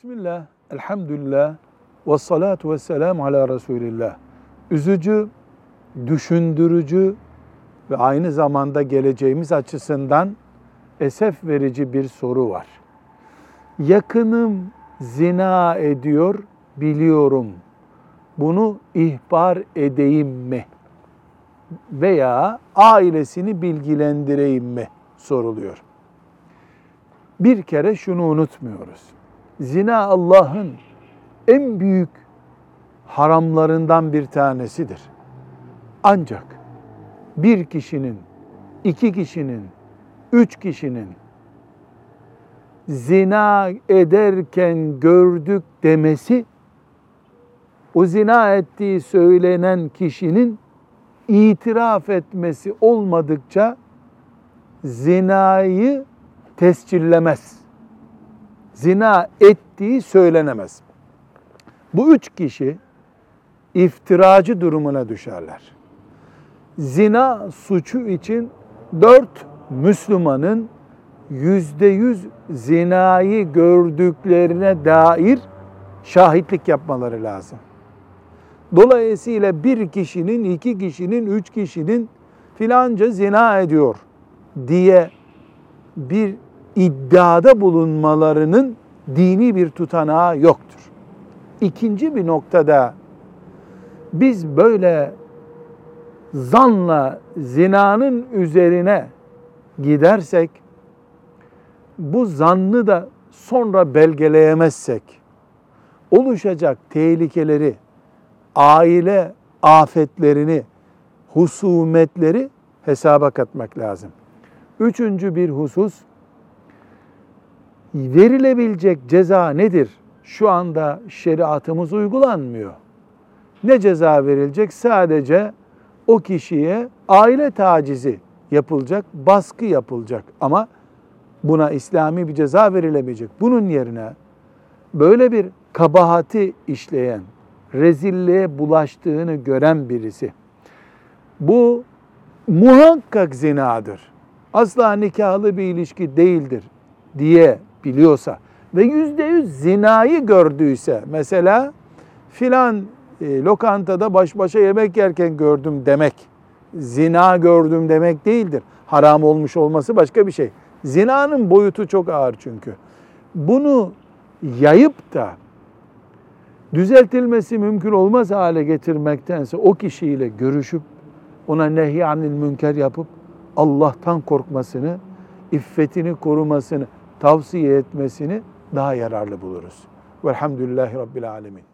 Bismillah, elhamdülillah, ve salatu ve selamu ala Resulillah. Üzücü, düşündürücü ve aynı zamanda geleceğimiz açısından esef verici bir soru var. Yakınım zina ediyor, biliyorum. Bunu ihbar edeyim mi? Veya ailesini bilgilendireyim mi? soruluyor. Bir kere şunu unutmuyoruz. Zina Allah'ın en büyük haramlarından bir tanesidir. Ancak bir kişinin, iki kişinin, üç kişinin zina ederken gördük demesi o zina ettiği söylenen kişinin itiraf etmesi olmadıkça zinayı tescillemez. Zina ettiği söylenemez. Bu üç kişi iftiracı durumuna düşerler. Zina suçu için dört Müslümanın yüzde yüz zinayı gördüklerine dair şahitlik yapmaları lazım. Dolayısıyla bir kişinin, iki kişinin, üç kişinin filanca zina ediyor diye bir iddiada bulunmalarının dini bir tutanağı yoktur. İkinci bir noktada biz böyle zanla zinanın üzerine gidersek bu zannı da sonra belgeleyemezsek oluşacak tehlikeleri, aile afetlerini, husumetleri hesaba katmak lazım. Üçüncü bir husus, verilebilecek ceza nedir? Şu anda şeriatımız uygulanmıyor. Ne ceza verilecek? Sadece o kişiye aile tacizi yapılacak, baskı yapılacak ama buna İslami bir ceza verilemeyecek. Bunun yerine böyle bir kabahati işleyen, rezilliğe bulaştığını gören birisi bu muhakkak zinadır. Asla nikahlı bir ilişki değildir diye biliyorsa ve yüzde yüz zinayı gördüyse mesela filan e, lokantada baş başa yemek yerken gördüm demek zina gördüm demek değildir. Haram olmuş olması başka bir şey. Zinanın boyutu çok ağır çünkü. Bunu yayıp da düzeltilmesi mümkün olmaz hale getirmektense o kişiyle görüşüp ona nehyanil münker yapıp Allah'tan korkmasını, iffetini korumasını tavsiye etmesini daha yararlı buluruz. Velhamdülillahi Rabbil Alemin.